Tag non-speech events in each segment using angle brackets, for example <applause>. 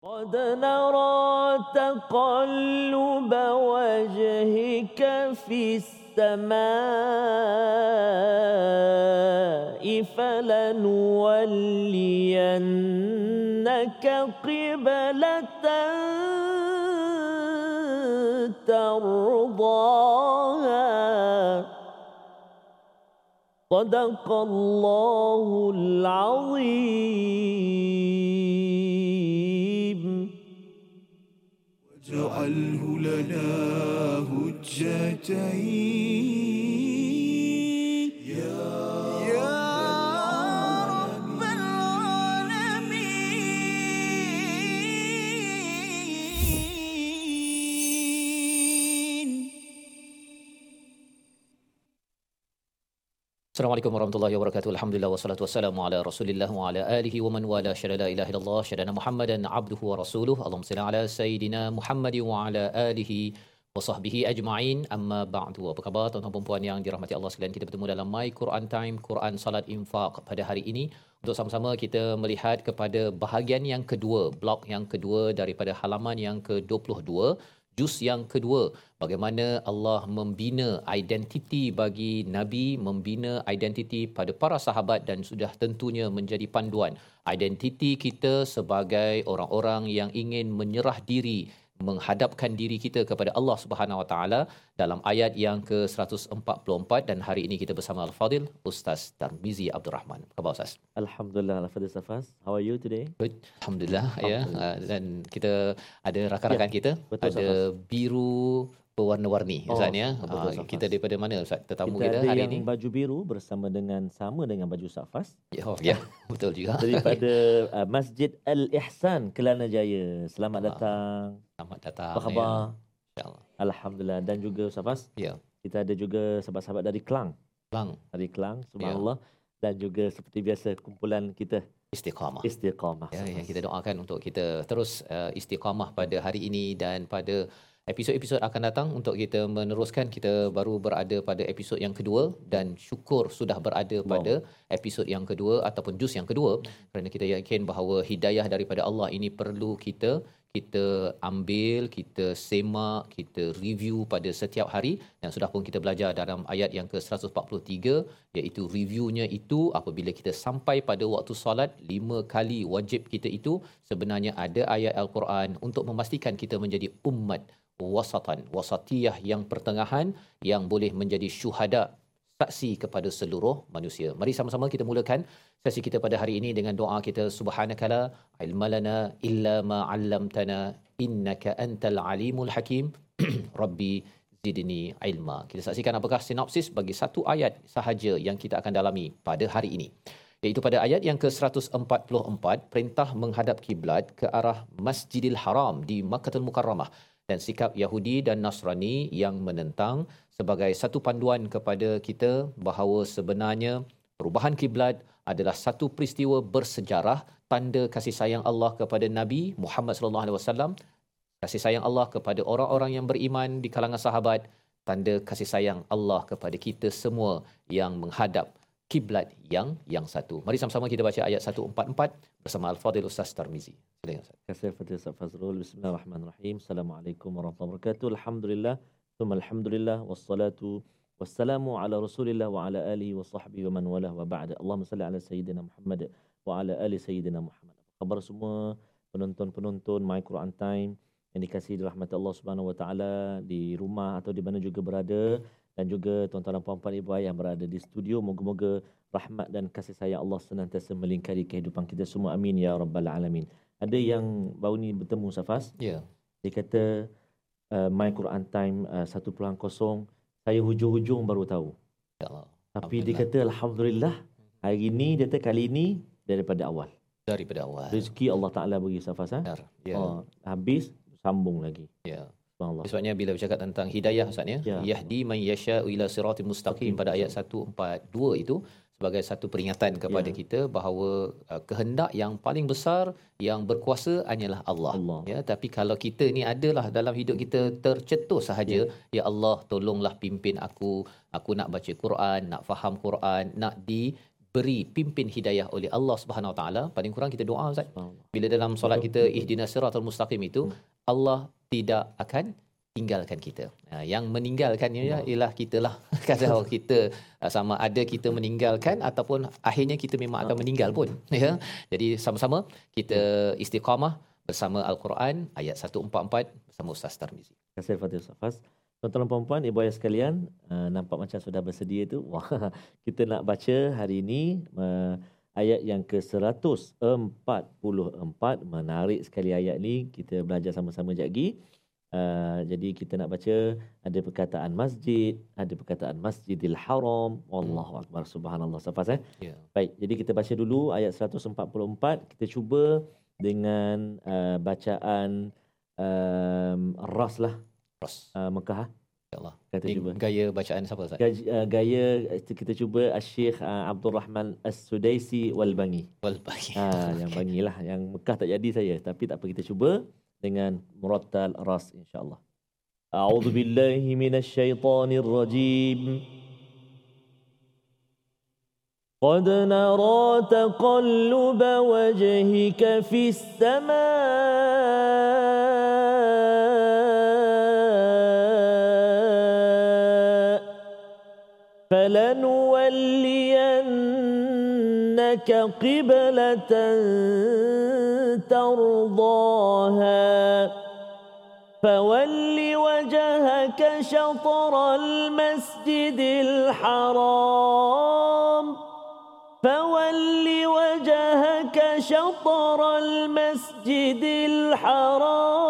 قد نرى تقلب وجهك في السماء فلنولينك قبلة ترضاها. صدق الله العظيم. واجعله لنا هجتين. Assalamualaikum warahmatullahi wabarakatuh. Alhamdulillah wassalatu wassalamu ala Rasulillah wa ala alihi wa man wala syada la ilaha illallah syadana Muhammadan abduhu wa rasuluh. Allahumma salli ala sayidina Muhammad wa ala alihi wa sahbihi ajma'in. Amma ba'du. Apa khabar tuan-tuan dan puan yang dirahmati Allah sekalian? Kita bertemu dalam My Quran Time, Quran Salat Infaq pada hari ini untuk sama-sama kita melihat kepada bahagian yang kedua, blok yang kedua daripada halaman yang ke-22 juz yang kedua bagaimana Allah membina identiti bagi nabi membina identiti pada para sahabat dan sudah tentunya menjadi panduan. Identiti kita sebagai orang-orang yang ingin menyerah diri menghadapkan diri kita kepada Allah Subhanahu Wa Taala dalam ayat yang ke-144 dan hari ini kita bersama Al-Fadil Ustaz Tarmizi Abdul Rahman. Apa khabar Ustaz? Alhamdulillah Al-Fadhil Safas. How are you today? Good. Alhamdulillah, ya. Uh, dan kita ada rakan-rakan Ya, kita betul, ada biru berwarna-warni Oh, Ustaz ya. betul, Safas. kita daripada mana Ustaz? Tetamu kita kita, ada hari yang ini. baju biru bersama dengan sama dengan baju Safas Ya, oh, ya, <laughs> betul juga. daripada uh, Masjid Al Ihsan Kelana Jaya. Selamat Ah, datang. Selamat datang. Apa khabar? Ya. Alhamdulillah dan juga Safas Ya. kita ada juga sahabat-sahabat dari Kelang. Lang Dari Kelang, Ya. subhanallah. Dan juga seperti biasa kumpulan kita istiqamah. Istiqamah. Ya, yang kita doakan untuk kita terus uh, istiqamah pada hari ini dan pada episod-episod akan datang untuk kita meneruskan. Kita baru berada pada episod yang kedua dan syukur sudah berada Wow. pada episod yang kedua ataupun juz yang kedua. Kerana kita yakin bahawa hidayah daripada Allah ini perlu kita kita ambil, kita semak, kita review pada setiap hari. Dan sudah pun kita belajar dalam ayat yang ke-143 iaitu reviewnya itu apabila kita sampai pada waktu solat lima kali wajib kita itu sebenarnya ada ayat al-Quran untuk memastikan kita menjadi umat wasatan wasatiyah yang pertengahan yang boleh menjadi syuhada saksi kepada seluruh manusia. Mari sama-sama kita mulakan sesi kita pada hari ini dengan doa kita subhanakala ilmalana illa ma 'allamtana innaka antal alimul hakim. <clears throat> Rabbi zidni ilma. Kita saksikan apakah sinopsis bagi satu ayat sahaja yang kita akan dalami pada hari ini. Iaitu pada ayat yang ke-144, perintah menghadap kiblat ke arah Masjidil Haram di Makkahul Mukarramah dan sikap Yahudi dan Nasrani yang menentang sebagai satu panduan kepada kita bahawa sebenarnya perubahan kiblat adalah satu peristiwa bersejarah tanda kasih sayang Allah kepada Nabi Muhammad sallallahu alaihi wasallam kasih sayang Allah kepada orang-orang yang beriman di kalangan sahabat tanda kasih sayang Allah kepada kita semua yang menghadap kiblat yang yang satu. Mari sama-sama kita baca ayat 144 bersama Al-Fadhil Ustaz Tarmizi. Silakan Ustaz. Terima kasih Fadil Ustaz Fazrul. Bismillahirrahmanirrahim. Assalamualaikum warahmatullahi wabarakatuh. Alhamdulillah. Thumma alhamdulillah. Wassalatu wassalamu ala rasulillah wa ala alihi wa sahbihi wa man walah wa ba'da. Allahumma salli ala Sayyidina Muhammad wa ala ali Sayyidina Muhammad. Apa khabar semua penonton-penonton My Quran Time yang dikasihi dirahmati Allah Subhanahu wa taala di rumah atau di mana juga berada dan juga tuan-tuan dan puan-puan ibu ayah yang berada di studio moga-moga rahmat dan kasih sayang Allah senantiasa melingkari kehidupan kita semua amin ya rabbal alamin ada yang baru ni bertemu Safas Ya. dia kata uh, My Quran Time uh, 1.0 saya hujung-hujung baru tahu InsyaAllah. tapi dia kata alhamdulillah hari ni dia kata kali ni daripada awal Daripada awal. rezeki Allah Taala bagi Safas ha? Benar. Ya. oh, habis sambung lagi Ya. subhanallah Sebabnya bila bercakap tentang hidayah Ustaz ya, Ya. yahdi man yasha ila siratal mustaqim pada ayat 142 itu sebagai satu peringatan kepada Ya. kita bahawa uh, kehendak yang paling besar yang berkuasa hanyalah Allah. Allah. Ya, tapi kalau kita ni adalah dalam hidup kita tercetus sahaja, ya Allah tolonglah pimpin aku, aku nak baca Quran, nak faham Quran, nak di diberi pimpin hidayah oleh Allah Subhanahu Wa Taala paling kurang kita doa Ustaz bila dalam solat kita ihdinas siratal mustaqim itu Hmm. Allah tidak akan tinggalkan kita. Ha, yang meninggalkan ia ialah kita lah. <laughs> Kalau kita uh, sama ada kita meninggalkan ataupun akhirnya kita memang akan meninggal pun. <laughs> Ya. Jadi sama-sama kita istiqamah bersama Al-Quran ayat 144 bersama Ustaz Tarmizi. Terima kasih Fatih Safas. Tuan-tuan dan puan-puan, ibu ayah sekalian, uh, nampak macam sudah bersedia tu. Wah, <laughs> kita nak baca hari ini uh, ayat yang ke-144. Menarik sekali ayat ni. Kita belajar sama-sama sekejap lagi. Uh, jadi kita nak baca ada perkataan masjid, ada perkataan Masjidil Haram. Wallahu akbar subhanallah. Safas eh. Ya. Baik, jadi kita baca dulu ayat 144. Kita cuba dengan uh, bacaan um, ras lah Terus. uh, Mekah. InsyaAllah. Kata Ini cuba. gaya bacaan siapa Ustaz? Gaya, uh, gaya uh, kita cuba Syekh uh, Abdul Rahman As-Sudaisi wal Bangi. Wal bagi. Ha, yang Bangi lah. Yang Mekah tak jadi saya. Tapi tak apa kita cuba dengan murattal ras insyaAllah. A'udhu billahi minasyaitanir rajim. قد نرى تقلب وجهك في السماء فلنولينك قبلة ترضاها. فول وجهك شطر المسجد الحرام. فول وجهك شطر المسجد الحرام.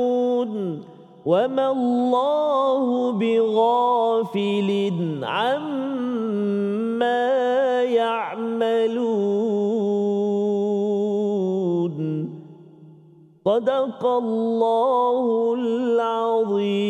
وما الله بغافل عما يعملون. صدق الله العظيم.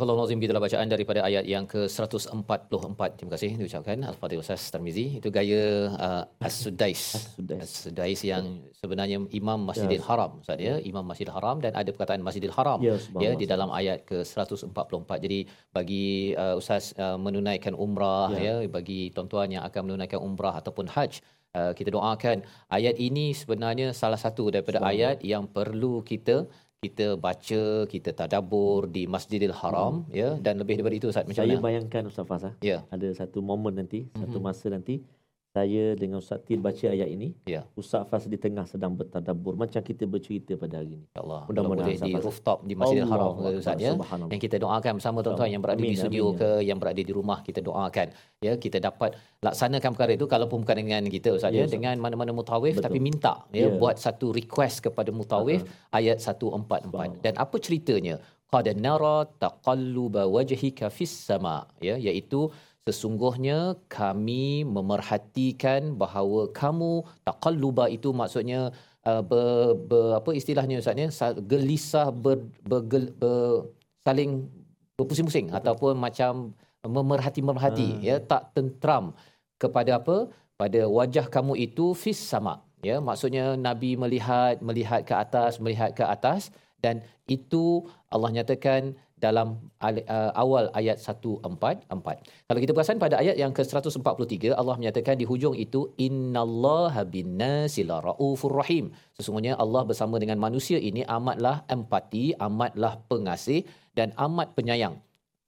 Surah Al-Nazim itulah bacaan daripada ayat yang ke-144. Terima kasih diucapkan Al-Fatih Ustaz Tarmizi. Itu gaya uh, As-Sudais. As-Sudais. As-Sudais yang sebenarnya Imam Masjidil Haram. Ustaz ya, Imam Masjidil Haram dan ada perkataan Masjidil Haram Ya, ya di dalam ayat ke-144. Jadi bagi uh, Ustaz uh, menunaikan umrah ya. Ya. bagi tuan-tuan yang akan menunaikan umrah ataupun haji Uh, kita doakan ayat ini sebenarnya salah satu daripada ayat yang perlu kita kita baca, kita tadabbur di Masjidil Haram ya dan lebih daripada itu Ustaz macam Saya mana? bayangkan Ustaz Fas ah, Ya. ada satu momen nanti, satu Mhm. masa nanti saya dengan Ustaz Til baca ayat ini. Ya. Ustaz Fas di tengah sedang bertadabbur macam kita bercerita pada hari ini. InsyaAllah. Mudah-mudahan Boleh di rooftop di Masjidil Haram Ustaz ya. Yang kita doakan bersama tuan-tuan yang berada Amin, di studio amin, ke yang berada di rumah kita doakan ya kita dapat laksanakan perkara itu kalaupun bukan dengan kita Ustaz Ya, ya dengan mana-mana mutawif Betul. tapi minta ya Ya. buat satu request kepada mutawif ayat 144 Subhanallah. dan apa ceritanya qad nara taqalluba wajhika fis sama ya iaitu sesungguhnya kami memerhatikan bahawa kamu taqalluba itu maksudnya uh, ber, ber, apa istilahnya ustaz Sa- gelisah ber, bergel, ber, saling berpusing-pusing ataupun macam memerhati-memerhati Ah. ya tak tentram kepada apa? Pada wajah kamu itu fis sama ya. Maksudnya nabi melihat melihat ke atas melihat ke atas dan itu Allah nyatakan dalam al- uh, awal ayat 144. Kalau kita perasan pada ayat yang ke-143 Allah menyatakan di hujung itu innallaha binnasi raufur rahim. Sesungguhnya Allah bersama dengan manusia ini amatlah empati, amatlah pengasih dan amat penyayang.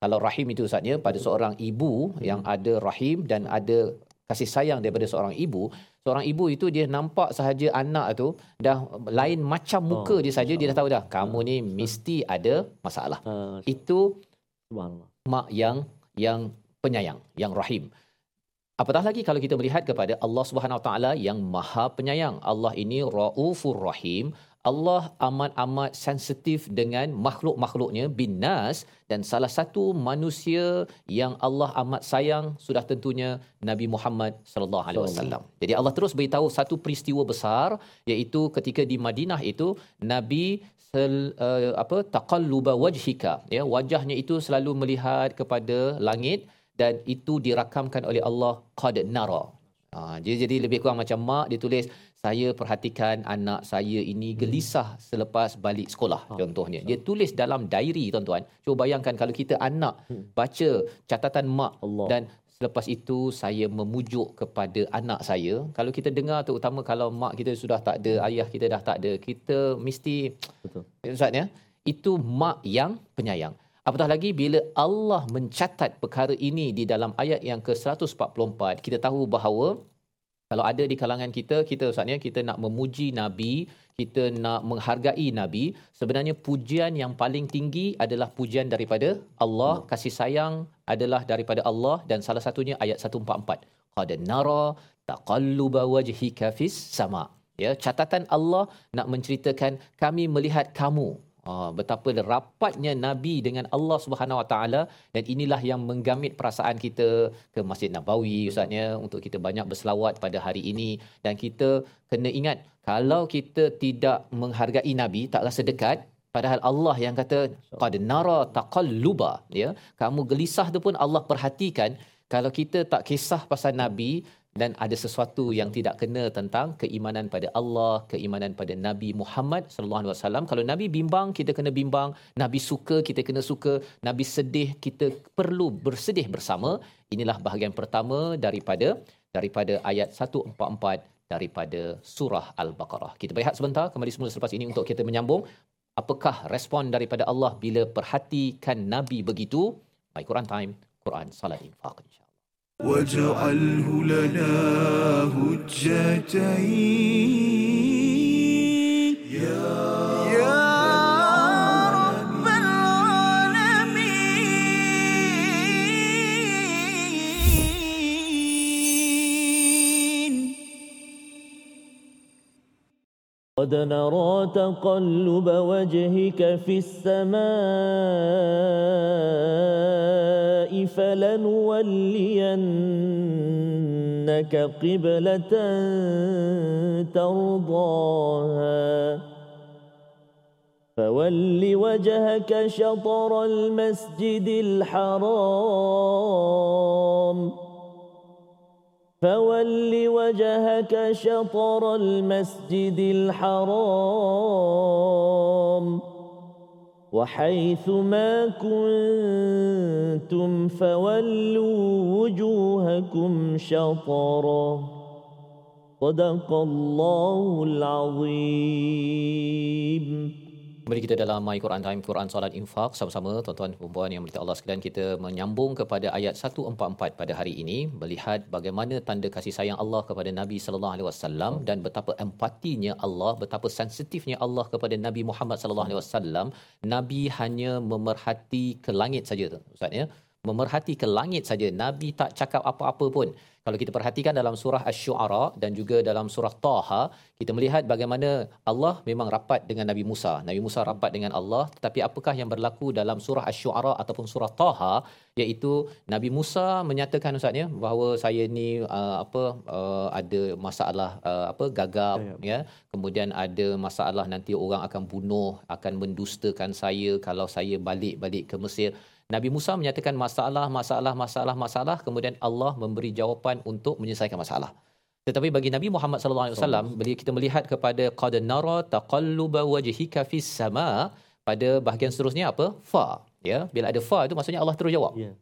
Kalau rahim itu Ustaz ya pada seorang ibu yang ada rahim dan ada kasih sayang daripada seorang ibu, seorang ibu itu dia nampak sahaja anak tu dah lain macam muka Oh, dia saja dia dah tahu dah kamu ni mesti ada masalah. Uh, Itu mak yang yang penyayang, yang rahim. Apatah lagi kalau kita melihat kepada Allah Subhanahu Wa Taala yang Maha Penyayang. Allah ini Raufur Rahim. Allah amat-amat sensitif dengan makhluk-makhluknya binas dan salah satu manusia yang Allah amat sayang sudah tentunya Nabi Muhammad sallallahu alaihi wasallam. Jadi Allah terus beritahu satu peristiwa besar iaitu ketika di Madinah itu Nabi sel, uh, apa taqalluba wajhika ya wajahnya itu selalu melihat kepada langit dan itu dirakamkan oleh Allah qad nara. Ha, jadi, jadi lebih kurang macam mak dia tulis saya perhatikan anak saya ini gelisah selepas balik sekolah Ha, contohnya. Dia tulis dalam diary tuan-tuan. Cuba bayangkan kalau kita anak baca catatan mak Allah. dan selepas itu saya memujuk kepada anak saya. Kalau kita dengar terutama kalau mak kita sudah tak ada, ayah kita dah tak ada, kita mesti Betul. Ustaz ya, itu mak yang penyayang. Apatah lagi bila Allah mencatat perkara ini di dalam ayat yang ke-144, kita tahu bahawa kalau ada di kalangan kita, kita Ustaz ya, kita nak memuji Nabi, kita nak menghargai Nabi, sebenarnya pujian yang paling tinggi adalah pujian daripada Allah, kasih sayang adalah daripada Allah dan salah satunya ayat 144. Qad nara taqalluba wajhika fis sama. Ya, catatan Allah nak menceritakan kami melihat kamu Ah, betapa rapatnya Nabi dengan Allah Subhanahu Wa Taala dan inilah yang menggamit perasaan kita ke Masjid Nabawi ustaznya untuk kita banyak berselawat pada hari ini. Dan kita kena ingat kalau kita tidak menghargai Nabi tak rasa dekat padahal Allah yang kata qad nara taqalluba ya. Kamu gelisah tu pun Allah perhatikan. Kalau kita tak kisah pasal Nabi dan ada sesuatu yang tidak kena tentang keimanan pada Allah, keimanan pada Nabi Muhammad sallallahu alaihi wasallam. Kalau Nabi bimbang, kita kena bimbang. Nabi suka, kita kena suka. Nabi sedih, kita perlu bersedih bersama. Inilah bahagian pertama daripada daripada ayat 144 daripada surah Al-Baqarah. Kita berehat sebentar kembali semula selepas ini untuk kita menyambung apakah respon daripada Allah bila perhatikan Nabi begitu. My Quran Time, Quran Salat Infaq insya واجعله لنا هجتين. قد نرى تقلب وجهك في السماء فلنولينك قبلة ترضاها فول وجهك شطر المسجد الحرام فول وجهك شطر المسجد الحرام وحيث ما كنتم فولوا وجوهكم شطره صدق الله العظيم Kembali kita dalam My Quran Time, Quran Salat Infak sama-sama tuan-tuan dan puan yang berkata Allah sekalian kita menyambung kepada ayat 144 pada hari ini melihat bagaimana tanda kasih sayang Allah kepada Nabi sallallahu alaihi wasallam dan betapa empatinya Allah, betapa sensitifnya Allah kepada Nabi Muhammad sallallahu alaihi wasallam. Nabi hanya memerhati ke langit saja Ustaz ya. Memerhati ke langit saja. Nabi tak cakap apa-apa pun. Kalau kita perhatikan dalam surah Asy-Syu'ara dan juga dalam surah Taha, kita melihat bagaimana Allah memang rapat dengan Nabi Musa. Nabi Musa rapat dengan Allah, tetapi apakah yang berlaku dalam surah Asy-Syu'ara ataupun surah Taha iaitu Nabi Musa menyatakan ustaznya bahawa saya ni uh, apa uh, ada masalah uh, apa gagap ya. Kemudian ada masalah nanti orang akan bunuh, akan mendustakan saya kalau saya balik-balik ke Mesir. Nabi Musa menyatakan masalah, masalah, masalah, masalah. Kemudian Allah memberi jawapan untuk menyelesaikan masalah. Tetapi bagi Nabi Muhammad sallallahu alaihi wasallam, bila kita melihat kepada qad nara taqalluba wajhika fis sama, pada bahagian seterusnya apa? Fa, ya. Bila ada fa itu maksudnya Allah terus jawab. Ya.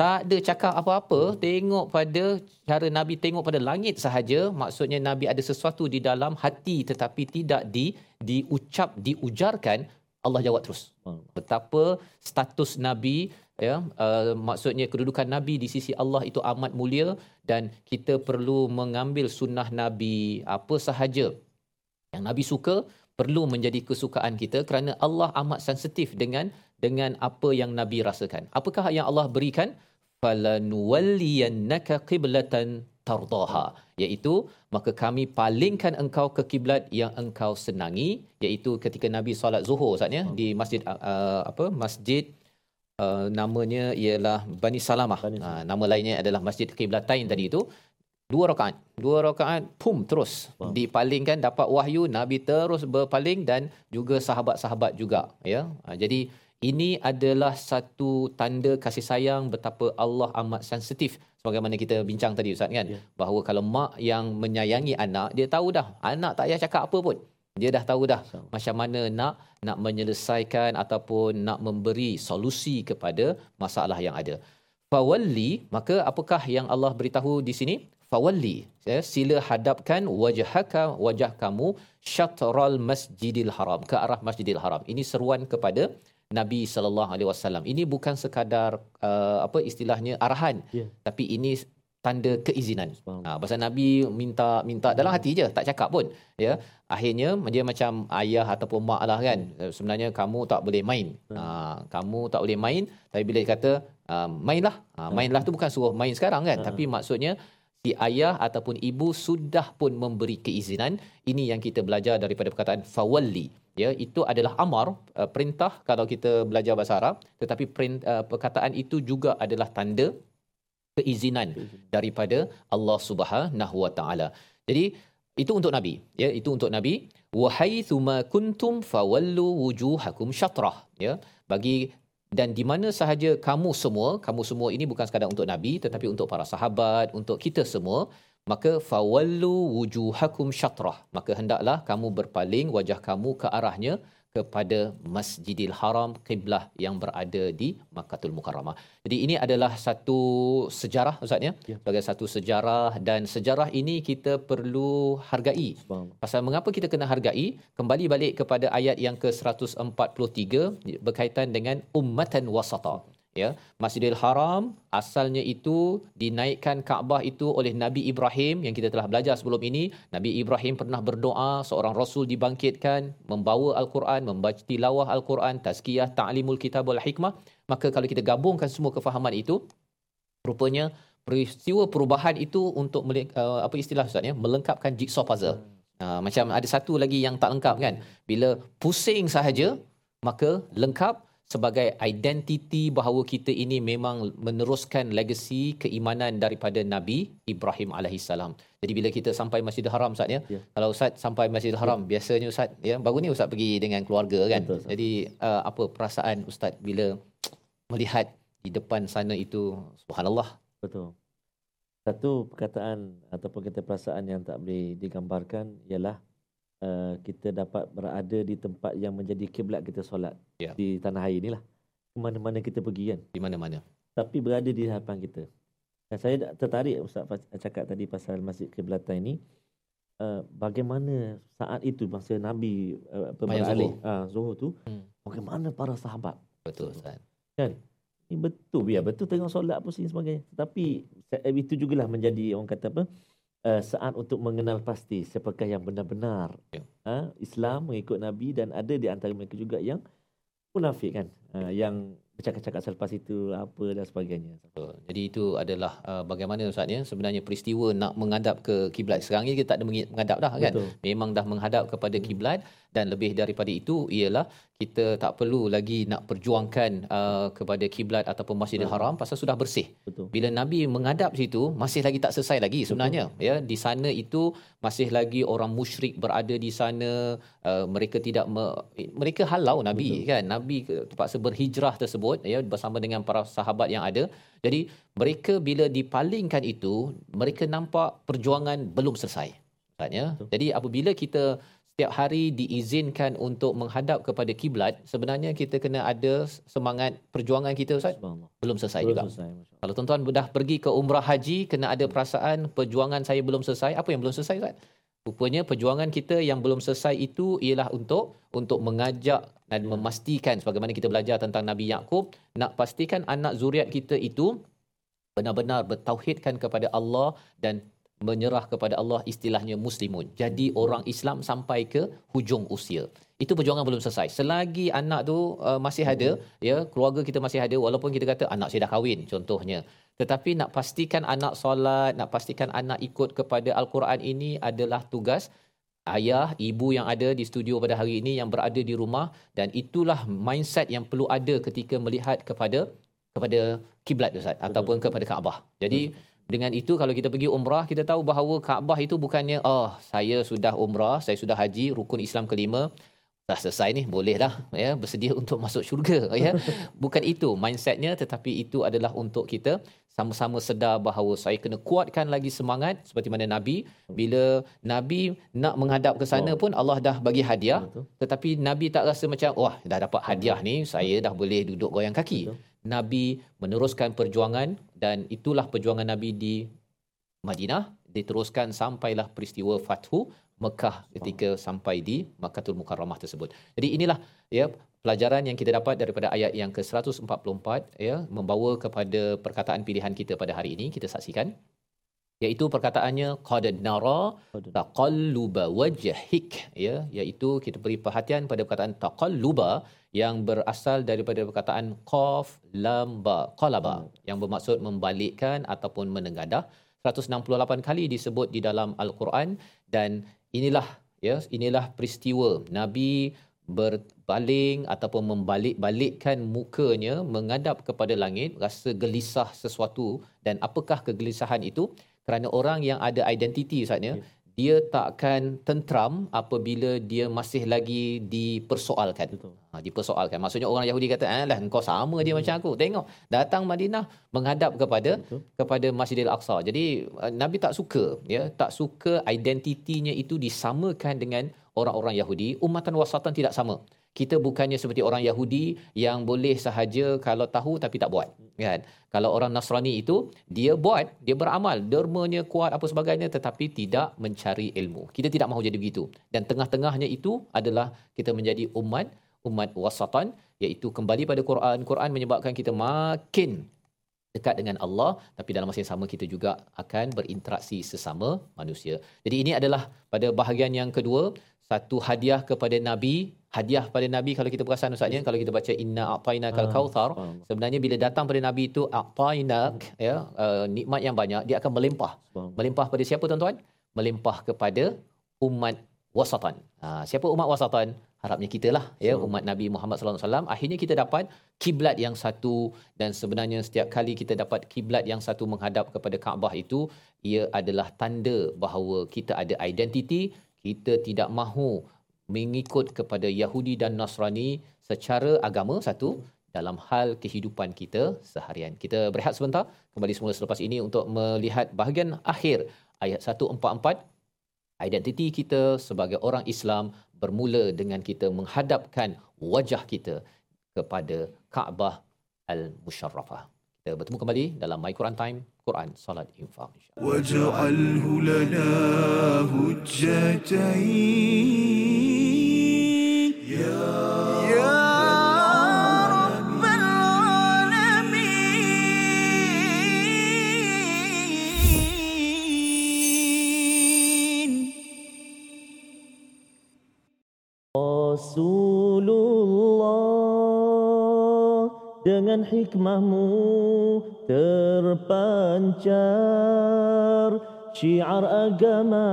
Tak ada cakap apa-apa, tengok pada cara Nabi tengok pada langit sahaja, maksudnya Nabi ada sesuatu di dalam hati tetapi tidak di diucap, diujarkan, Allah jawab terus. Betapa status nabi ya uh, maksudnya kedudukan nabi di sisi Allah itu amat mulia dan kita perlu mengambil sunnah nabi apa sahaja yang nabi suka perlu menjadi kesukaan kita kerana Allah amat sensitif dengan dengan apa yang nabi rasakan. Apakah yang Allah berikan falanuwalliyannaka qiblatan tardaha iaitu maka kami palingkan engkau ke kiblat yang engkau senangi iaitu ketika Nabi solat Zuhur Ustaz ya di masjid uh, apa masjid uh, namanya ialah Bani Salamah. Bani uh, nama lainnya adalah Masjid Qiblatain tadi itu. Dua rakaat dua rakaat pum terus Wow. dipalingkan dapat wahyu Nabi terus berpaling dan juga sahabat-sahabat juga ya. Uh, jadi ini adalah satu tanda kasih sayang betapa Allah amat sensitif. Sebagaimana kita bincang tadi ustaz kan? Ya. bahawa kalau mak yang menyayangi anak dia tahu dah. Anak tak payah cakap apa pun. Dia dah tahu dah InsyaAllah. macam mana nak nak menyelesaikan ataupun nak memberi solusi kepada masalah yang ada. Fawalli maka apakah yang Allah beritahu di sini? Fawalli ya sila hadapkan wajhaka wajah kamu syatral masjidil haram ke arah masjidil haram. Ini seruan kepada Nabi sallallahu alaihi wasallam ini bukan sekadar uh, apa istilahnya arahan Ya. tapi ini tanda keizinan. Ha, pasal Nabi minta minta dalam hati je, tak cakap pun. Ya, akhirnya dia macam ayah ataupun mak lah kan. Eh, Sebenarnya kamu tak boleh main. Ha, kamu tak boleh main. Tapi bila dia kata uh, mainlah, ha, mainlah tu bukan suruh main sekarang kan. Tapi maksudnya si ayah ataupun ibu sudah pun memberi keizinan. Ini yang kita belajar daripada perkataan fawalli. Ya, itu adalah amar, uh, perintah kalau kita belajar bahasa Arab. Tetapi uh, perkataan itu juga adalah tanda keizinan daripada Allah Subhanahu Wa Taala. Jadi itu untuk nabi ya itu untuk nabi wahai thuma kuntum fawallu wujuhakum syatrah ya bagi dan di mana sahaja kamu semua kamu semua ini bukan sekadar untuk nabi tetapi untuk para sahabat untuk kita semua maka fawallu wujuhakum syatrah. Maka hendaklah kamu berpaling wajah kamu ke arahnya kepada Masjidil Haram kiblah yang berada di Makkahul Mukarramah. Jadi ini adalah satu sejarah Ustaz ya. Ya. Sebagai satu sejarah dan sejarah ini kita perlu hargai. Pasal mengapa kita kena hargai? Kembali balik kepada ayat yang ke-143 berkaitan dengan ummatan wasata. Ya, Masjidil Haram asalnya itu dinaikkan Kaabah itu oleh Nabi Ibrahim yang kita telah belajar sebelum ini. Nabi Ibrahim pernah berdoa seorang rasul dibangkitkan, membawa Al-Quran, membaca tilawah Al-Quan, tazkiyah, ta'limul kitab wal hikmah. Maka kalau kita gabungkan semua kefahaman itu, rupanya peristiwa perubahan itu untuk uh, apa istilah Ustaz ya, melengkapkan jigsaw puzzle. Uh, macam ada satu lagi yang tak lengkap kan. Bila pusing sahaja maka lengkap sebagai identiti bahawa kita ini memang meneruskan legasi keimanan daripada Nabi Ibrahim alaihissalam. Jadi bila kita sampai Masjidil Haram Ustaz ya. Ya. Kalau Ustaz sampai Masjidil Haram biasanya Ustaz ya baru ni Ustaz pergi dengan keluarga kan. Betul, Ustaz. Jadi uh, apa perasaan Ustaz bila melihat di depan sana itu subhanallah Betul. Satu perkataan ataupun kita perasaan yang tak boleh digambarkan ialah uh, kita dapat berada di tempat yang menjadi kiblat kita solat Ya. di tanah air inilah. Ke mana-mana kita pergi kan. di mana-mana. Tapi berada di hadapan kita. Dan saya tertarik Ustaz cakap tadi pasal Masjid Kiblatan ini. Uh, bagaimana saat itu masa Nabi uh, beralih uh, Zuhur tu Hmm. bagaimana para sahabat Betul Ustaz. Ini betul ya betul tengok solat apa sih sebagainya. Tetapi eh, itu jugalah menjadi orang kata apa uh, saat untuk mengenal pasti siapakah yang benar-benar Ya. uh, Islam mengikut Nabi dan ada di antara mereka juga yang munafik kan uh, yang bercakap-cakap selepas itu apa dan sebagainya. Betul. Jadi itu adalah uh, bagaimana Ustaz ya sebenarnya peristiwa nak menghadap ke kiblat. Sekarang ni kita tak ada menghadap dah kan. Betul. Memang dah menghadap kepada kiblat dan lebih daripada itu ialah kita tak perlu lagi nak perjuangkan uh, kepada kiblat ataupun Masjidil Haram pasal sudah bersih. Betul. Bila Nabi menghadap situ masih lagi tak selesai lagi sebenarnya ya di sana itu masih lagi orang musyrik berada di sana uh, mereka tidak me, mereka halau Nabi Betul. kan Nabi terpaksa berhijrah tersebut ya bersama dengan para sahabat yang ada jadi mereka bila dipalingkan itu mereka nampak perjuangan belum selesai Betul. jadi apabila kita setiap hari diizinkan untuk menghadap kepada kiblat sebenarnya kita kena ada semangat perjuangan kita Ustaz belum selesai Belum juga selesai, kalau tuan-tuan dah pergi ke umrah haji, kena ada perasaan perjuangan saya belum selesai. Apa yang belum selesai Ustaz? Rupanya perjuangan kita yang belum selesai itu ialah untuk untuk mengajak dan Ya. memastikan sebagaimana kita belajar tentang Nabi Yakub, nak pastikan anak zuriat kita itu benar-benar bertauhidkan kepada Allah dan menyerah kepada Allah istilahnya muslimun. Jadi orang Islam sampai ke hujung usia. Itu perjuangan belum selesai. Selagi anak tu uh, masih ada, ya, keluarga kita masih ada walaupun kita kata anak saya dah kahwin contohnya. tetapi nak pastikan anak solat nak pastikan anak ikut kepada al-Quran ini adalah tugas ayah ibu yang ada di studio pada hari ini yang berada di rumah dan itulah mindset yang perlu ada ketika melihat kepada kepada kiblat Ustaz ataupun kepada Kaabah. Jadi dengan itu kalau kita pergi umrah kita tahu bahawa Kaabah itu bukannya oh saya sudah umrah, saya sudah haji rukun Islam kelima dah selesai ni boleh dah ya. Bersedia untuk masuk syurga ya. <laughs> Bukan itu mindsetnya tetapi itu adalah untuk kita sama-sama sedar bahawa saya kena kuatkan lagi semangat seperti mana nabi. Bila nabi nak menghadap ke sana pun Allah dah bagi hadiah. Tetapi nabi tak rasa macam wah dah dapat hadiah ni saya dah boleh duduk goyang kaki. Nabi meneruskan perjuangan dan itulah perjuangan nabi di Madinah. Diteruskan sampailah peristiwa Fathu Mekah ketika sampai di Makkahul Mukarramah tersebut. Jadi inilah ya pelajaran yang kita dapat daripada ayat yang ke-144 ya membawa kepada perkataan pilihan kita pada hari ini kita saksikan. Iaitu perkataannya qad nara taqalluba wajhik ya iaitu kita beri perhatian pada perkataan taqalluba yang berasal daripada perkataan qaf lam ba qalaba yang bermaksud membalikkan ataupun menengadah. 168 kali disebut di dalam al-Quran dan inilah ya inilah peristiwa. Nabi berbaling ataupun membalik-balikkan mukanya menghadap kepada langit rasa gelisah sesuatu. Dan apakah kegelisahan itu? Kerana orang yang ada identiti saatnya ya. Dia takkan tentram apabila dia masih lagi dipersoalkan Betul. Ha, dipersoalkan maksudnya orang Yahudi kata alah engkau sama dia hmm. macam aku tengok datang Madinah menghadap kepada Betul. kepada Masjidil Aqsa jadi uh, nabi tak suka ya tak suka identitinya itu disamakan dengan orang-orang Yahudi umatan wasatan tidak sama kita bukannya seperti orang Yahudi yang boleh sahaja kalau tahu tapi tak buat kan? Kalau orang Nasrani itu dia buat dia beramal dermanya kuat apa sebagainya tetapi tidak mencari ilmu. Kita tidak mahu jadi begitu. Dan tengah-tengahnya itu adalah kita menjadi umat umat wasatan iaitu kembali pada Quran. Quran menyebabkan kita makin dekat dengan Allah tapi dalam masa yang sama kita juga akan berinteraksi sesama manusia. Jadi ini adalah pada bahagian yang kedua satu hadiah kepada nabi hadiah pada nabi kalau kita perasan ustaznya kalau kita baca inna a'taina kal ah, kautsar sebenarnya bila datang pada nabi itu a'tainak ya uh, nikmat yang banyak dia akan melimpah. Melimpah pada siapa tuan-tuan? Melimpah kepada umat wasatan. Ha, siapa umat wasatan? Harapnya kita lah ya umat Nabi Muhammad sallallahu alaihi wasallam. Akhirnya kita dapat kiblat yang satu dan sebenarnya setiap kali kita dapat kiblat yang satu menghadap kepada Kaabah itu ia adalah tanda bahawa kita ada identiti kita tidak mahu mengikut kepada Yahudi dan Nasrani secara agama satu dalam hal kehidupan kita seharian. Kita berehat sebentar kembali semula selepas ini untuk melihat bahagian akhir ayat 144 identiti kita sebagai orang Islam bermula dengan kita menghadapkan wajah kita kepada Kaabah Al-Musharrafah. Kita bertemu kembali dalam My Quran Time, Quran Salat Infaq. Waj'alhu lana hujjatain. Dengan hikmahmu terpancar. Syiar agama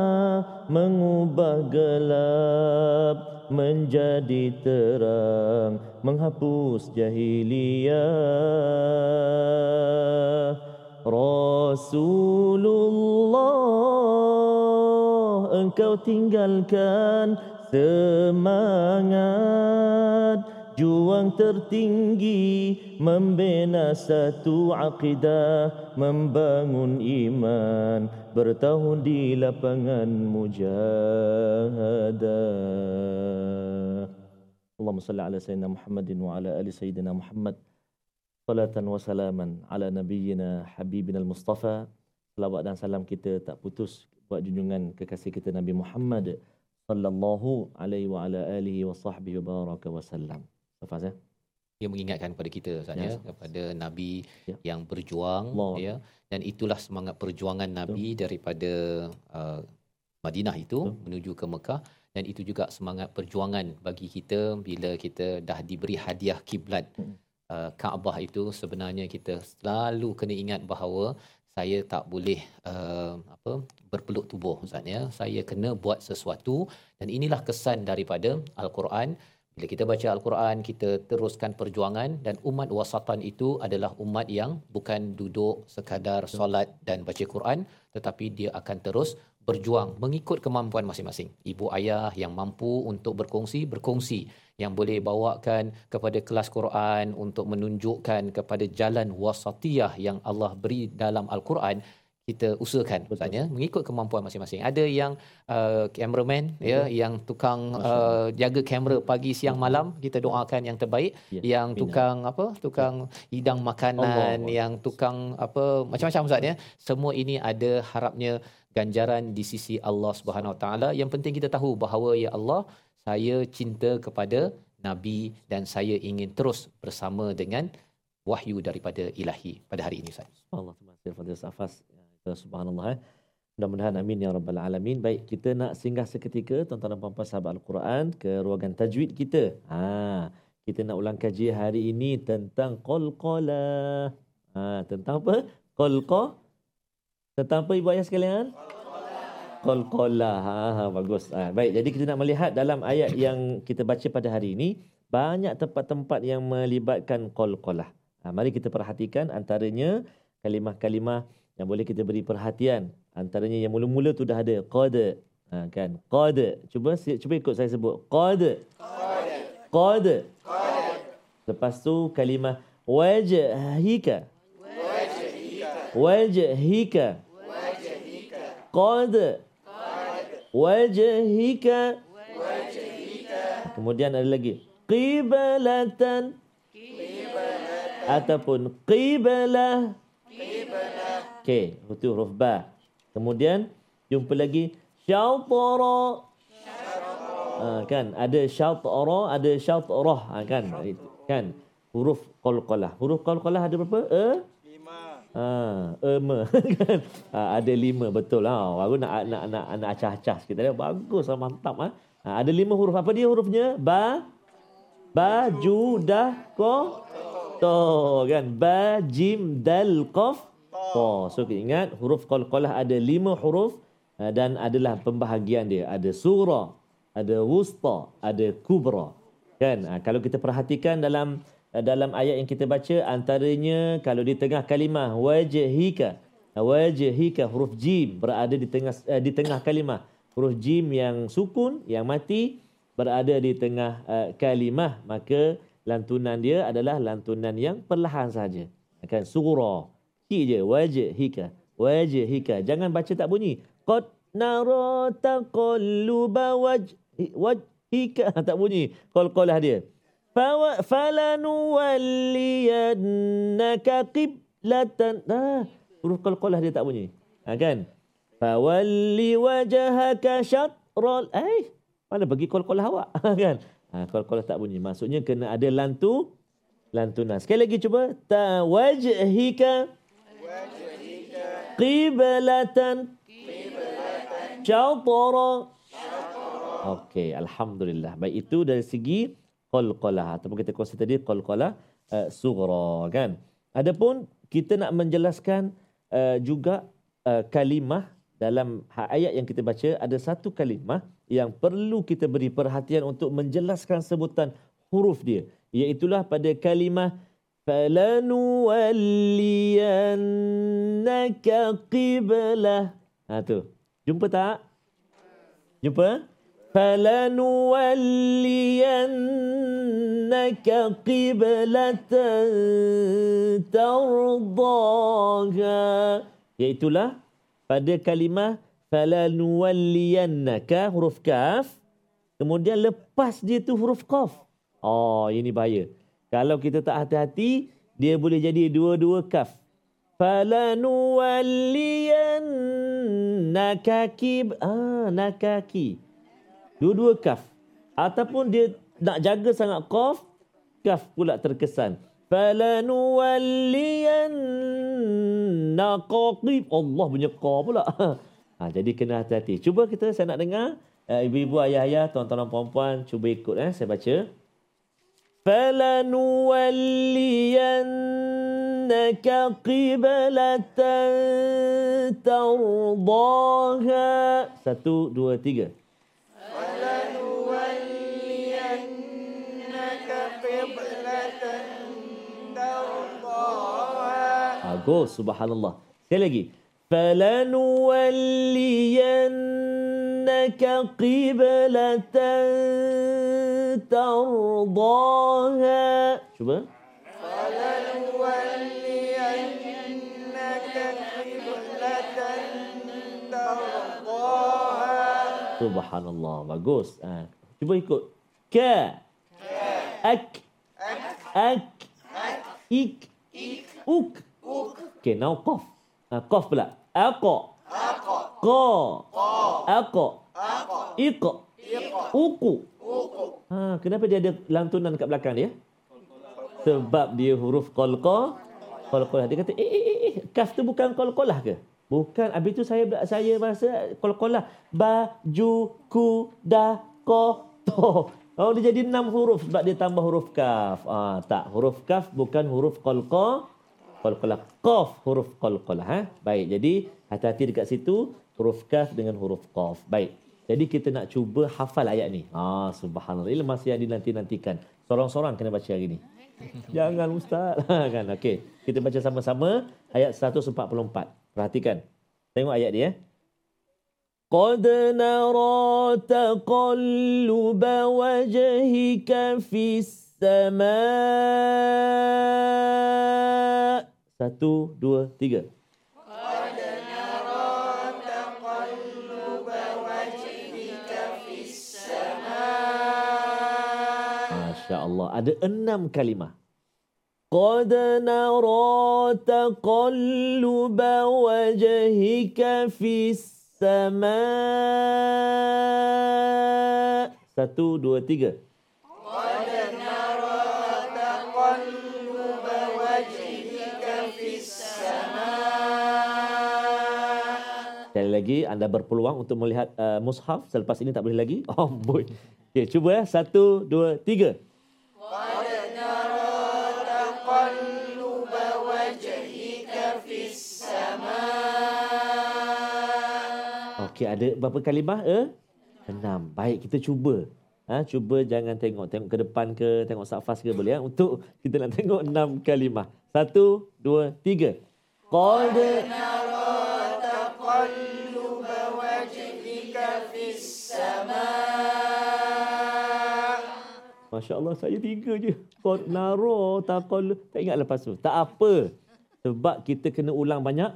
mengubah gelap menjadi terang menghapus jahiliyah. Rasulullah engkau tinggalkan semangat juang tertinggi membina satu akidah membangun iman bertahun di lapangan mujahadah. Allahumma salli ala sayyidina Muhammadin wa ala ali sayyidina Muhammad. Salatan wa salaman ala nabiyyina habibina al-mustafa. Selawat dan salam kita tak putus buat junjungan kekasih kita Nabi Muhammad sallallahu alaihi wa ala alihi wa sahbihi wa baraka wa sallam. Safaz ya. Dia mengingatkan kepada kita saja ya, kepada nabi ya. yang berjuang Allah. ya dan itulah semangat perjuangan nabi Betul. daripada uh, Madinah itu Betul. menuju ke Mekah dan itu juga semangat perjuangan bagi kita bila kita dah diberi hadiah kiblat hmm. uh, Kaabah itu sebenarnya kita selalu kena ingat bahawa saya tak boleh uh, apa berpeluk tubuh ustaz ya saya kena buat sesuatu dan inilah kesan daripada al-Quran bila kita baca al-Quran kita teruskan perjuangan dan umat wasatan itu adalah umat yang bukan duduk sekadar solat dan baca Quran tetapi dia akan terus berjuang mengikut kemampuan masing-masing. Ibu ayah yang mampu untuk berkongsi, berkongsi. Yang boleh bawakan kepada kelas Quran untuk menunjukkan kepada jalan wasatiyah yang Allah beri dalam Al-Quran, kita usahakan ya, mengikut kemampuan masing-masing. Ada yang uh, cameraman ya yang tukang uh, jaga kamera pagi siang malam kita doakan yang terbaik. Ya, yang bina. tukang apa tukang hidang makanan Allah. yang tukang apa macam-macam Ustaz ya. Semua ini ada harapnya ganjaran di sisi Allah Subhanahu Wa Taala. Yang penting kita tahu bahawa ya Allah saya cinta kepada nabi dan saya ingin terus bersama dengan wahyu daripada ilahi pada hari ini Ustaz. Allah terima kasih Fadil Safas. Subhanallah eh. Mudah-mudahan amin ya rabbal alamin. Baik, kita nak singgah seketika tuan-tuan dan puan-puan sahabat Al-Quran ke ruangan tajwid kita. Ha, kita nak ulang kaji hari ini tentang qalqalah. Ha, tentang apa? Qalqa. Tentang apa ibu ayah sekalian? Qalqalah. Ha, ha, bagus. Ha, baik, jadi kita nak melihat dalam ayat yang kita baca pada hari ini banyak tempat-tempat yang melibatkan qalqalah. Ha, mari kita perhatikan antaranya kalimah-kalimah yang boleh kita beri perhatian. Antaranya yang mula-mula tu dah ada qad. Ha, kan? Qad. Cuba cuba ikut saya sebut. Qad. Qad. Lepas tu kalimah wajhika. Wajhika. Qad. Wajhika. Kemudian ada lagi qiblatan ataupun qiblah. Okey, itu huruf ba. Kemudian jumpa lagi syatara. Ha, kan ada syatara, ada syatrah ha, kan. Itu, kan huruf qalqalah. Huruf qalqalah ada berapa? A? Lima. Ha, ema <laughs> kan. Ha, ada lima betul ha. Baru nak nak nak nak acah-acah sikit tadi. Bagus lah, mantap ah. Ha. ada lima huruf. Apa dia hurufnya? Ba ba ju dah ko to kan ba jim dal qaf to so kita ingat huruf qalqalah ada lima huruf uh, dan adalah pembahagian dia. Ada surah ada wusta ada kubra. Kan? Uh, kalau kita perhatikan dalam uh, dalam ayat yang kita baca antaranya kalau di tengah kalimah wajhika uh, wajhika huruf jim berada di tengah di tengah kalimah. Huruf jim yang sukun yang mati berada di tengah uh, kalimah. Maka lantunan dia adalah lantunan yang perlahan saja. Kan? Surah hi je wajhika wajhika jangan baca tak bunyi. Qad nara taqalluba wajhi wajhika <laughs> tak bunyi qalqalah dia. Fawa falanuwalliyannaka qiblatan. Ah huruf qalqalah dia tak bunyi. Ha, kan? Fawalli wajhaka syatral eh mana bagi qalqalah awak? <laughs> Kan? Ha, qalqalah tak bunyi. Maksudnya kena ada lantu lantunan sekali lagi cuba. Tawajhika qiblatan syatara Okey, alhamdulillah. Baik itu dari segi qalqalah ataupun kita kongsi tadi qalqalah uh, sughra kan. Adapun kita nak menjelaskan uh, juga uh, kalimah dalam ha- ayat yang kita baca ada satu kalimah yang perlu kita beri perhatian untuk menjelaskan sebutan huruf dia iaitulah pada kalimah falanuwalliyannaka qiblah ha tu. Jumpa tak? Jumpa? falanuwalliyannaka qiblatan tardaha iaitulah pada kalimah falanuwalliyannaka huruf kaf. Kemudian lepas dia tu huruf qaf. Oh ini bahaya kalau kita tak hati-hati dia boleh jadi dua-dua kaf. Falanuwalliyannaka kib ah nakaki dua-dua kaf. Ataupun dia nak jaga sangat qaf kaf pula terkesan. Falanuwalliyannaka qib. Allah punya qa pula. <laughs> Ha, jadi kena hati-hati. Cuba kita saya nak dengar uh, ibu-ibu ayah-ayah tuan-tuan dan puan-puan cuba ikut eh saya baca فلنولينك قبلة ترضاها satu dua tiga Bagus, subhanallah. Sekali lagi. فَلَنُوَلِّيَنَّكَ قِبْلَةً تَرْضَاهَا Cuba. Subhanallah. Bagus. Ha. Cuba ikut. Ka. Ak. Ak. Ik. Uk. Okay, now qaf. Ha, qaf pula. Aqa. Qa. Aqa. Iqa. Uku. Ha, kenapa dia ada lantunan kat belakang dia? Sebab dia huruf qalqa. Qalqalah. Dia kata, eh, eh, eh, eh. Kaf tu bukan qalqalah ke? Bukan. Habis tu saya saya rasa qalqalah. Ba, ju, ku, da, ko, to. Oh, dia jadi enam huruf sebab dia tambah huruf kaf. Ah, tak. Huruf kaf bukan huruf qalqa. Qalqalah. Qaf huruf qalqalah. Ha? Baik. Jadi, hati-hati dekat situ. Huruf kaf dengan huruf qaf. Baik. Jadi, kita nak cuba hafal ayat ni. Ah, subhanallah. Ini masih yang dinanti-nantikan. Sorang-sorang kena baca hari ni. <laughs> Jangan Ustaz. <laughs> kan? Okey. Kita baca sama-sama ayat 144. Perhatikan. Tengok ayat dia. قد نرى تقلب وجهك في السماء Satu, dua, tiga. Allah. Ada enam kalimah. قد نرى تقلب وجهك في السماء Satu, dua, tiga. Sekali lagi, anda berpeluang untuk melihat uh, mushaf. Selepas ini tak boleh lagi. <laughs> Oh, boy. Okay, cuba ya. Satu, dua, tiga. Okey, ada berapa kalimah? Eh? Enam. Baik, kita cuba. Ha, cuba jangan tengok. Tengok ke depan ke, tengok safas ke boleh. Ya? Untuk kita nak tengok enam kalimah. Satu, dua, tiga. Qad Masya Allah, saya tiga je. Qad naro. Tak ingat lepas tu. Tak apa. Sebab kita kena ulang banyak.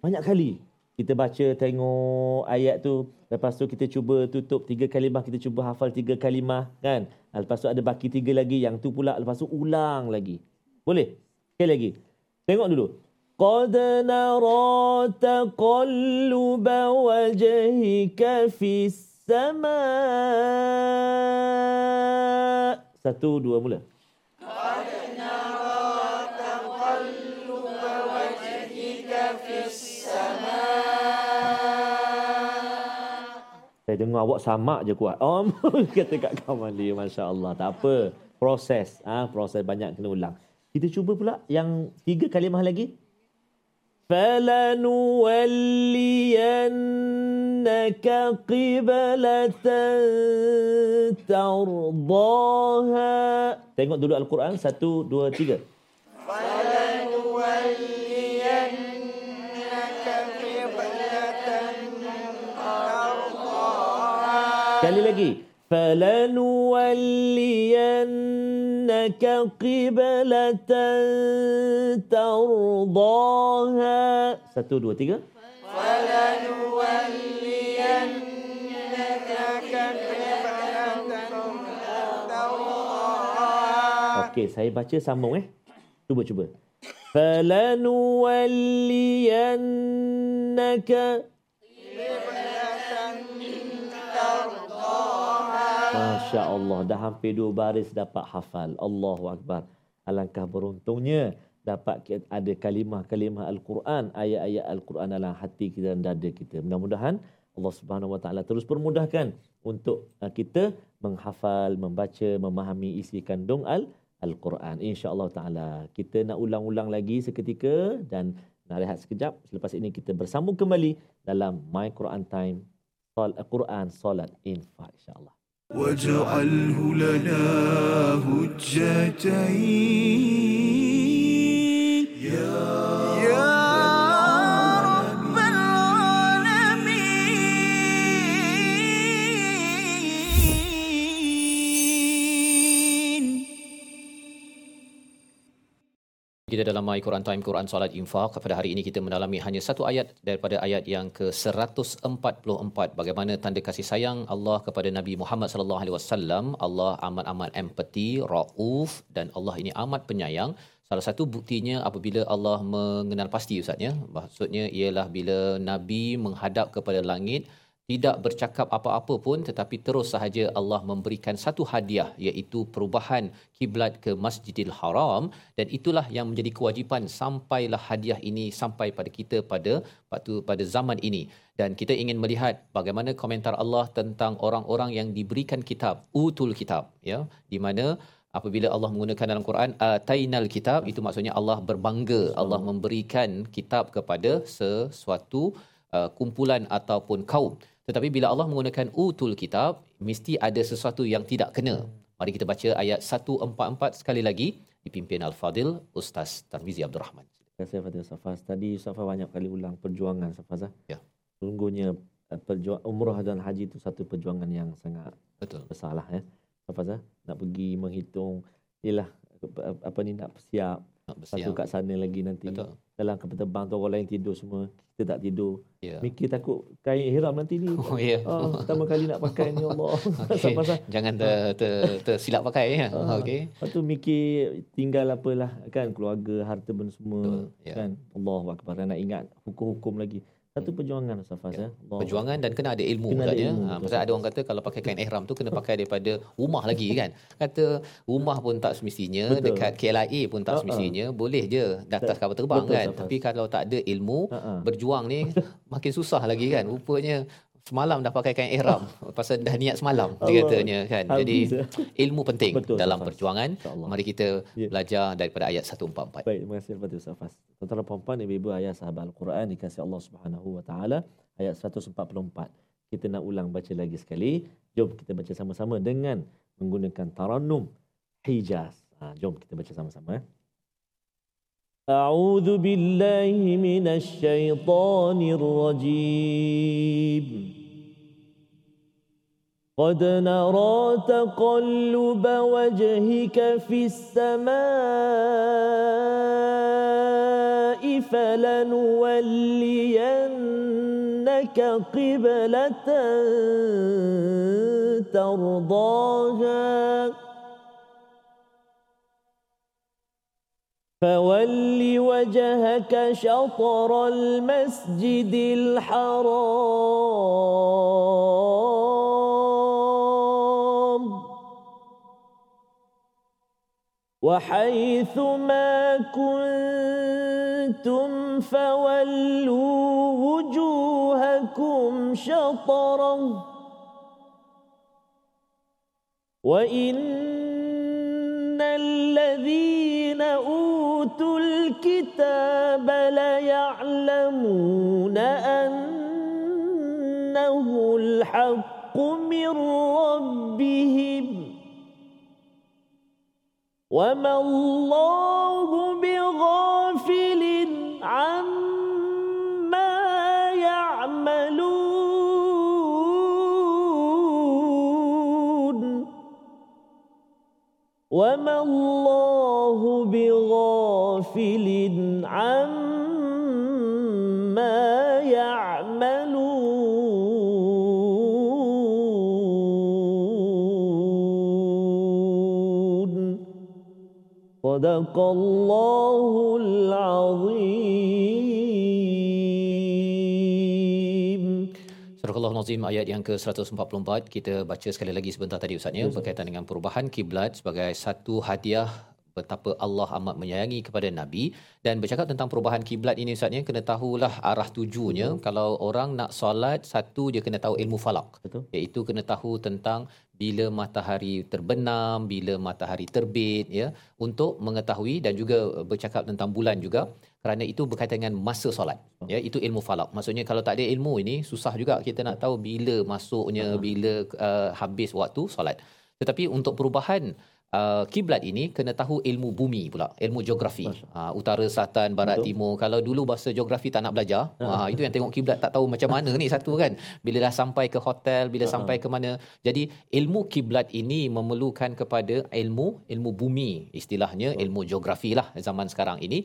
Banyak kali Kita baca, tengok ayat tu. Lepas tu kita cuba tutup tiga kalimah. Kita cuba hafal tiga kalimah. Kan? Lepas tu ada baki tiga lagi. Yang tu pula lepas tu ulang lagi. Boleh? Sekali lagi. Tengok dulu. قد نرى تقلب وجهك في السماء Satu, dua, mula. Saya dengar awak sama je kuat. Oh, <laughs> kata Kak Kamali. Masya Allah. Tak apa. Proses. Ah, ha, proses banyak kena ulang. Kita cuba pula yang tiga kalimah lagi. فلنولينك قبلة ترضاها Tengok dulu Al-Quran. Satu, dua, tiga. Sekali lagi. فَلَنُوَلِّيَنَّكَ قِبْلَةً تَرْضَاهَا Satu, dua, tiga. Okey, saya baca sambung eh. Cuba, cuba. فَلَنُوَلِّيَنَّكَ Masya Allah, dah hampir dua baris dapat hafal. Allahu Akbar. Alangkah beruntungnya dapat ada kalimah-kalimah Al-Quran, ayat-ayat Al-Quran dalam hati kita dan dada kita. Mudah-mudahan Allah Subhanahu Wa Taala terus permudahkan untuk uh, kita menghafal, membaca, memahami isi kandung al Al-Quran. Insya-Allah taala kita nak ulang-ulang lagi seketika dan nak rehat sekejap. Selepas ini kita bersambung kembali dalam My Quran Time Al-Quran Salat Infak insya-Allah. واجعله لنا هجتين. Kita dalam My Quran Time Quran Salat Infak. Pada hari ini kita mendalami hanya satu ayat daripada ayat yang ke-144. Bagaimana tanda kasih sayang Allah kepada Nabi Muhammad wasallam? Allah amat-amat empati rauf dan Allah ini amat penyayang. Salah satu buktinya apabila Allah mengenal pasti ustaz ya. Maksudnya ialah bila nabi menghadap kepada langit tidak bercakap apa-apa pun tetapi terus sahaja Allah memberikan satu hadiah iaitu perubahan kiblat ke Masjidil Haram. Dan itulah yang menjadi kewajipan sampailah hadiah ini sampai pada kita pada waktu pada zaman ini. Dan kita ingin melihat bagaimana komentar Allah tentang orang-orang yang diberikan kitab utul kitab ya. Di mana apabila Allah menggunakan dalam Quran atainal kitab itu maksudnya Allah berbangga. Allah memberikan kitab kepada sesuatu uh, kumpulan ataupun kaum tetapi bila Allah menggunakan utul kitab mesti ada sesuatu yang tidak kena mari kita baca ayat 144 sekali lagi dipimpin al-fadil ustaz Tarmizi Abdul Rahman Terima kasih Fatih Safaz. Tadi Safaz banyak kali ulang perjuangan Safaz. ah. Ya. Sungguhnya eh, perjuang umrah dan haji itu satu perjuangan yang sangat betul besar lah ya. Safaz ah. nak pergi menghitung ialah apa- apa ni nak siap nak satu bersiap kat sana lagi nanti betul dalam kapal terbang tu orang lain tidur semua. Kita tak tidur. Ya. Mikir takut kain ihram nanti ni. <laughs> Oh ya. Ah, pertama kali nak pakai ni Allah. <laughs> Ah. jangan ter, ter, tersilap pakai ya. Ah. okey. Lepas tu mikir tinggal apalah kan keluarga harta benda semua Betul, ya. kan. Allah akbar. Nak ingat hukum-hukum lagi satu perjuangan Safaz ya, Allah perjuangan dan kena ada ilmu Kena ada ilmu, Ha, pasal ada orang kata kalau pakai kain ihram tu kena pakai daripada rumah lagi <laughs> kan. Kata rumah pun tak semestinya, Betul. dekat KLIA pun tak Ha-ha. semestinya, boleh je di atas kapal terbang Betul, kan. Safas. Tapi kalau tak ada ilmu, Ha-ha. berjuang ni makin susah lagi kan. Rupanya semalam dah pakai kain ihram <laughs> pasal dah niat semalam dia Allah. katanya kan. Jadi Habis, eh. ilmu penting Betul, dalam Safas. perjuangan. InsyaAllah. Mari kita Ya. belajar daripada ayat 144. Baik, terima kasih kepada Ustaz Fas. Tuan-tuan dan puan-puan, ibu-ibu ayah sahabat Al-Quran dikasih Allah Subhanahu wa taala ayat 144. Kita nak ulang baca lagi sekali. Jom kita baca sama-sama dengan menggunakan tarannum Hijaz. Ha, jom kita baca sama-sama. eh. أعوذ بالله من الشيطان الرجيم قد نرى تقلب وجهك في السماء فلنولينك قبلة ترضاها. فول وجهك شطر المسجد الحرام. وحيث ما كنتم فولوا وجوهكم شطرة. وإن الذين أوتوا الكتاب ليعلمون أنه الحق من ربهم. وما الله بغافل عما يعملون. وما الله بغافل عما صدق الله العظيم Surah Al-Nazim ayat yang ke-144 kita baca sekali lagi sebentar tadi Ustaz ya berkaitan dengan perubahan kiblat sebagai satu hadiah betapa Allah amat menyayangi kepada nabi. Dan bercakap tentang perubahan kiblat ini Ustaz ya kena tahulah arah tujunya. Betul. kalau orang nak solat satu dia kena tahu ilmu falak. Betul. iaitu kena tahu tentang bila matahari terbenam bila matahari terbit ya untuk mengetahui dan juga bercakap tentang bulan juga. Kerana itu berkaitan dengan masa solat ya itu ilmu falak. Maksudnya kalau tak ada ilmu ini susah juga kita nak tahu bila masuknya bila uh, habis waktu solat. Tetapi untuk perubahan uh, kiblat ini kena tahu ilmu bumi pula ilmu geografi. Uh, utara selatan barat Betul. timur. Kalau dulu bahasa geografi tak nak belajar Ah. uh, itu yang tengok kiblat tak tahu macam mana ni satu kan. Bila dah sampai ke hotel bila Ah. sampai ke mana. Jadi ilmu kiblat ini memerlukan kepada ilmu ilmu bumi istilahnya ilmu geografi lah zaman sekarang ini.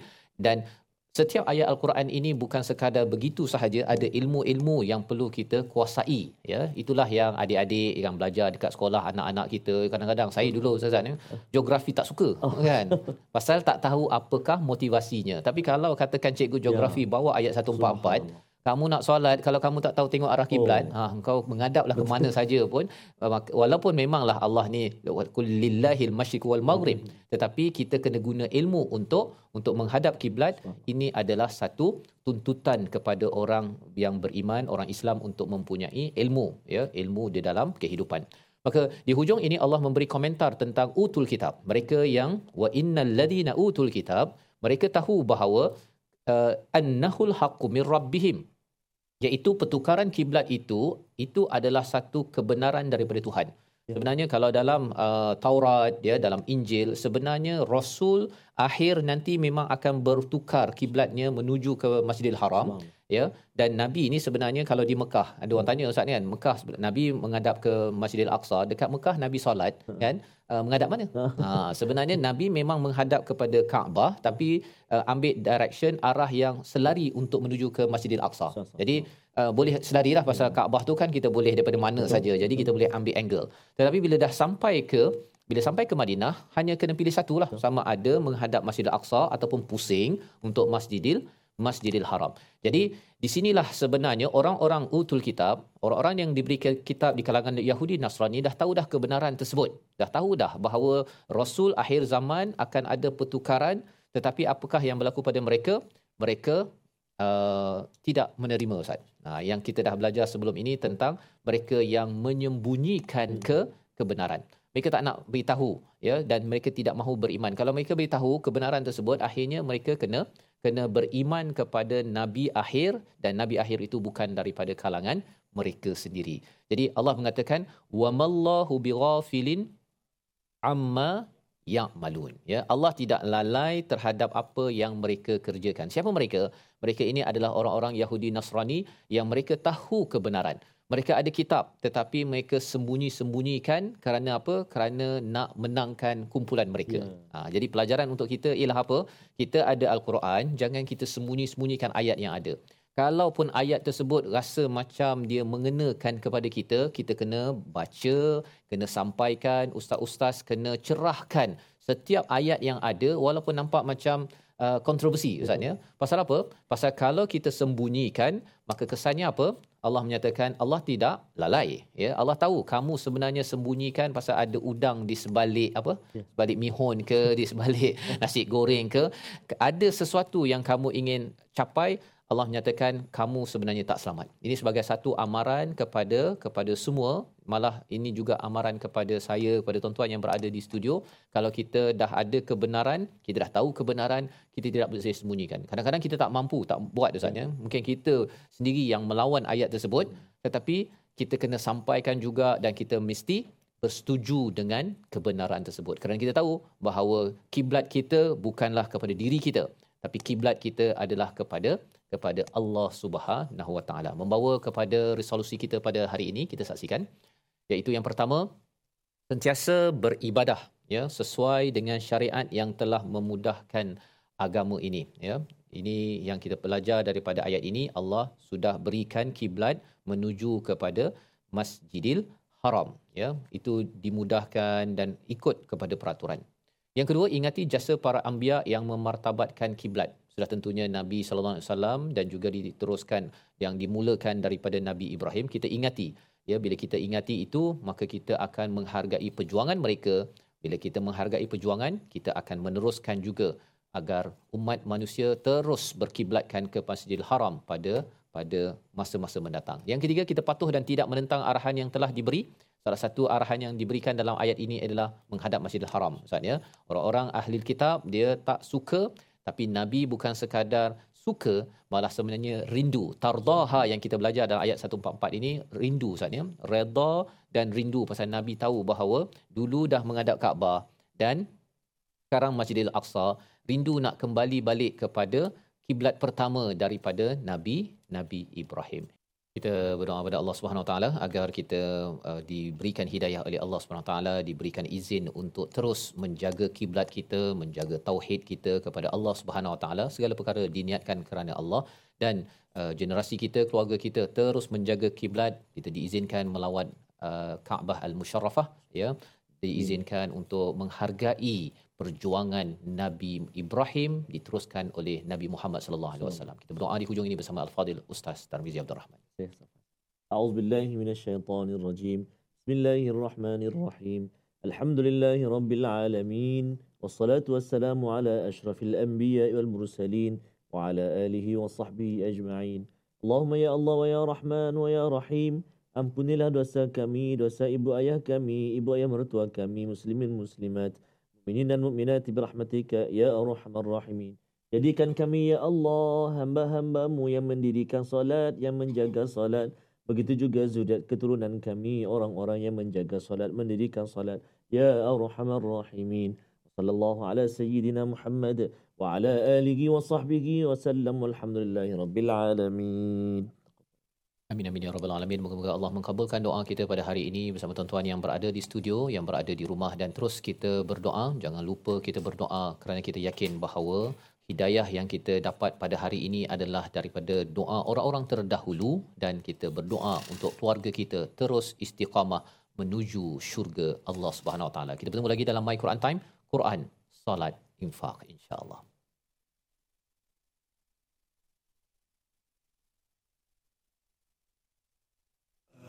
Dan setiap ayat al-Quran ini bukan sekadar begitu sahaja ada ilmu-ilmu yang perlu kita kuasai ya itulah yang adik-adik yang belajar dekat sekolah anak-anak kita kadang-kadang saya dulu Ustaz ya geografi tak suka Oh. kan pasal tak tahu apakah motivasinya tapi kalau katakan cikgu geografi bawa ayat 144 Subhanallah. Kamu nak solat kalau kamu tak tahu tengok arah kiblat Oh. ha engkau menghadaplah ke mana saja pun walaupun memanglah Allah ni kul lillahil masyriq wal maghrib tetapi kita kena guna ilmu untuk untuk menghadap kiblat ini adalah satu tuntutan kepada orang yang beriman orang Islam untuk mempunyai ilmu ya ilmu di dalam kehidupan Maka di hujung ini Allah memberi komentar tentang utul kitab. Mereka yang wa innal ladina utul kitab, mereka tahu bahawa uh, annahul haqqu min rabbihim iaitu pertukaran kiblat itu itu adalah satu kebenaran daripada Tuhan. Ya. Sebenarnya kalau dalam uh, Taurat ya dalam Injil sebenarnya rasul akhir nanti memang akan bertukar kiblatnya menuju ke Masjidil Haram Faham. Ya dan nabi ni sebenarnya kalau di Mekah ada orang tanya ustaz ni kan Mekah nabi menghadap ke Masjidil Aqsa dekat Mekah nabi solat kan? Uh, menghadap mana? Ha. Sebenarnya nabi memang menghadap kepada Kaabah tapi uh, ambil direction arah yang selari untuk menuju ke Masjidil Aqsa. Jadi uh, boleh selarilah pasal Kaabah tu kan kita boleh daripada mana saja. Jadi kita boleh ambil angle. Tetapi bila dah sampai ke bila sampai ke Madinah hanya kena pilih satu lah sama ada menghadap Masjidil Aqsa ataupun pusing untuk Masjidil Masjidil Haram. Jadi di sinilah sebenarnya orang-orang utul kitab, orang-orang yang diberi kitab di kalangan Yahudi Nasrani dah tahu dah kebenaran tersebut. Dah tahu dah bahawa Rasul akhir zaman akan ada pertukaran tetapi apakah yang berlaku pada mereka? Mereka uh, tidak menerima Ustaz. Nah, yang kita dah belajar sebelum ini tentang mereka yang menyembunyikan ke kebenaran. Mereka tak nak beritahu ya dan mereka tidak mahu beriman. Kalau mereka beritahu kebenaran tersebut akhirnya mereka kena kena beriman kepada nabi akhir dan nabi akhir itu bukan daripada kalangan mereka sendiri. Jadi Allah mengatakan wamallahu bighafilin amma ya'malun. Ya Allah tidak lalai terhadap apa yang mereka kerjakan. Siapa mereka? Mereka ini adalah orang-orang Yahudi Nasrani yang mereka tahu kebenaran mereka ada kitab tetapi mereka sembunyi-sembunyikan kerana apa kerana nak menangkan kumpulan mereka Ya. ha, jadi pelajaran untuk kita ialah apa kita ada al-Quran jangan kita sembunyi-sembunyikan ayat yang ada Kalaupun ayat tersebut rasa macam dia mengenakan kepada kita, kita kena baca, kena sampaikan, ustaz-ustaz kena cerahkan setiap ayat yang ada walaupun nampak macam uh, kontroversi ustaz ya. Pasal apa? Pasal kalau kita sembunyikan, maka kesannya apa? Allah menyatakan Allah tidak lalai ya. Allah tahu kamu sebenarnya sembunyikan pasal ada udang di sebalik apa? Ya. Sebalik mihun ke, di sebalik <laughs> nasi goreng ke, ada sesuatu yang kamu ingin capai Allah menyatakan kamu sebenarnya tak selamat. Ini sebagai satu amaran kepada kepada semua, malah ini juga amaran kepada saya, kepada tuan-tuan yang berada di studio. Kalau kita dah ada kebenaran, kita dah tahu kebenaran, kita tidak boleh sembunyikan. Kadang-kadang kita tak mampu, tak buat Ustaz ya. Mungkin kita sendiri yang melawan ayat tersebut, tetapi kita kena sampaikan juga dan kita mesti bersetuju dengan kebenaran tersebut. Kerana kita tahu bahawa kiblat kita bukanlah kepada diri kita, tapi kiblat kita adalah kepada kepada Allah Subhanahu Wa Taala. Membawa kepada resolusi kita pada hari ini kita saksikan iaitu yang pertama sentiasa beribadah ya sesuai dengan syariat yang telah memudahkan agama ini ya. Ini yang kita belajar daripada ayat ini Allah sudah berikan kiblat menuju kepada Masjidil Haram ya. Itu dimudahkan dan ikut kepada peraturan. Yang kedua ingati jasa para anbiya yang memartabatkan kiblat. Sudah tentunya Nabi sallallahu alaihi wasallam dan juga diteruskan yang dimulakan daripada Nabi Ibrahim kita ingati ya bila kita ingati itu maka kita akan menghargai perjuangan mereka Bila kita menghargai perjuangan, kita akan meneruskan juga agar umat manusia terus berkiblatkan ke Masjidil Haram pada pada masa-masa mendatang. Yang ketiga, kita patuh dan tidak menentang arahan yang telah diberi. Salah satu arahan yang diberikan dalam ayat ini adalah menghadap Masjidil Haram. Maksudnya, orang-orang ahli kitab dia tak suka tapi Nabi bukan sekadar suka malah sebenarnya rindu. Tardaha yang kita belajar dalam ayat 144 ini rindu maksudnya redha dan rindu pasal Nabi tahu bahawa dulu dah menghadap Kaabah dan sekarang Masjidil Aqsa rindu nak kembali balik kepada kiblat pertama daripada Nabi Nabi Ibrahim kita berdoa kepada Allah Subhanahu Wa Taala agar kita uh, diberikan hidayah oleh Allah Subhanahu Wa Taala diberikan izin untuk terus menjaga kiblat kita menjaga tauhid kita kepada Allah Subhanahu Wa Taala segala perkara diniatkan kerana Allah dan uh, generasi kita keluarga kita terus menjaga kiblat kita diizinkan melawat uh, Kaabah Al-Musharrafah ya diizinkan hmm. untuk menghargai perjuangan Nabi Ibrahim diteruskan oleh Nabi Muhammad sallallahu alaihi wasallam. Kita berdoa di hujung ini bersama Al-Fadil Ustaz Tarmizi Abdul Rahman. A'udzu billahi minasyaitonir rajim. Bismillahirrahmanirrahim. Alhamdulillahi rabbil alamin. Wassalatu wassalamu ala asyrafil anbiya wal mursalin wa ala alihi wa sahbihi ajma'in. Allahumma ya Allah wa ya Rahman wa ya Rahim. Ampunilah dosa kami, dosa ibu ayah kami, ibu ayah mertua kami, muslimin muslimat mukminin dan mukminat birahmatika ya arhamar rahimin. Jadikan kami ya Allah hamba-hambamu yang mendirikan salat, yang menjaga salat. Begitu juga zuriat keturunan kami orang-orang yang menjaga salat, mendirikan salat. Ya arhamar rahimin. Sallallahu ala sayyidina Muhammad wa ala alihi wa sahbihi wa sallam walhamdulillahi rabbil alamin. Amin amin ya rabbal alamin. Moga-moga Allah mengabulkan doa kita pada hari ini bersama tuan-tuan yang berada di studio, yang berada di rumah dan terus kita berdoa. Jangan lupa kita berdoa kerana kita yakin bahawa hidayah yang kita dapat pada hari ini adalah daripada doa orang-orang terdahulu dan kita berdoa untuk keluarga kita terus istiqamah menuju syurga Allah Subhanahu Wa Taala. Kita bertemu lagi dalam My Quran Time, Quran, Salat, Infak insya-Allah.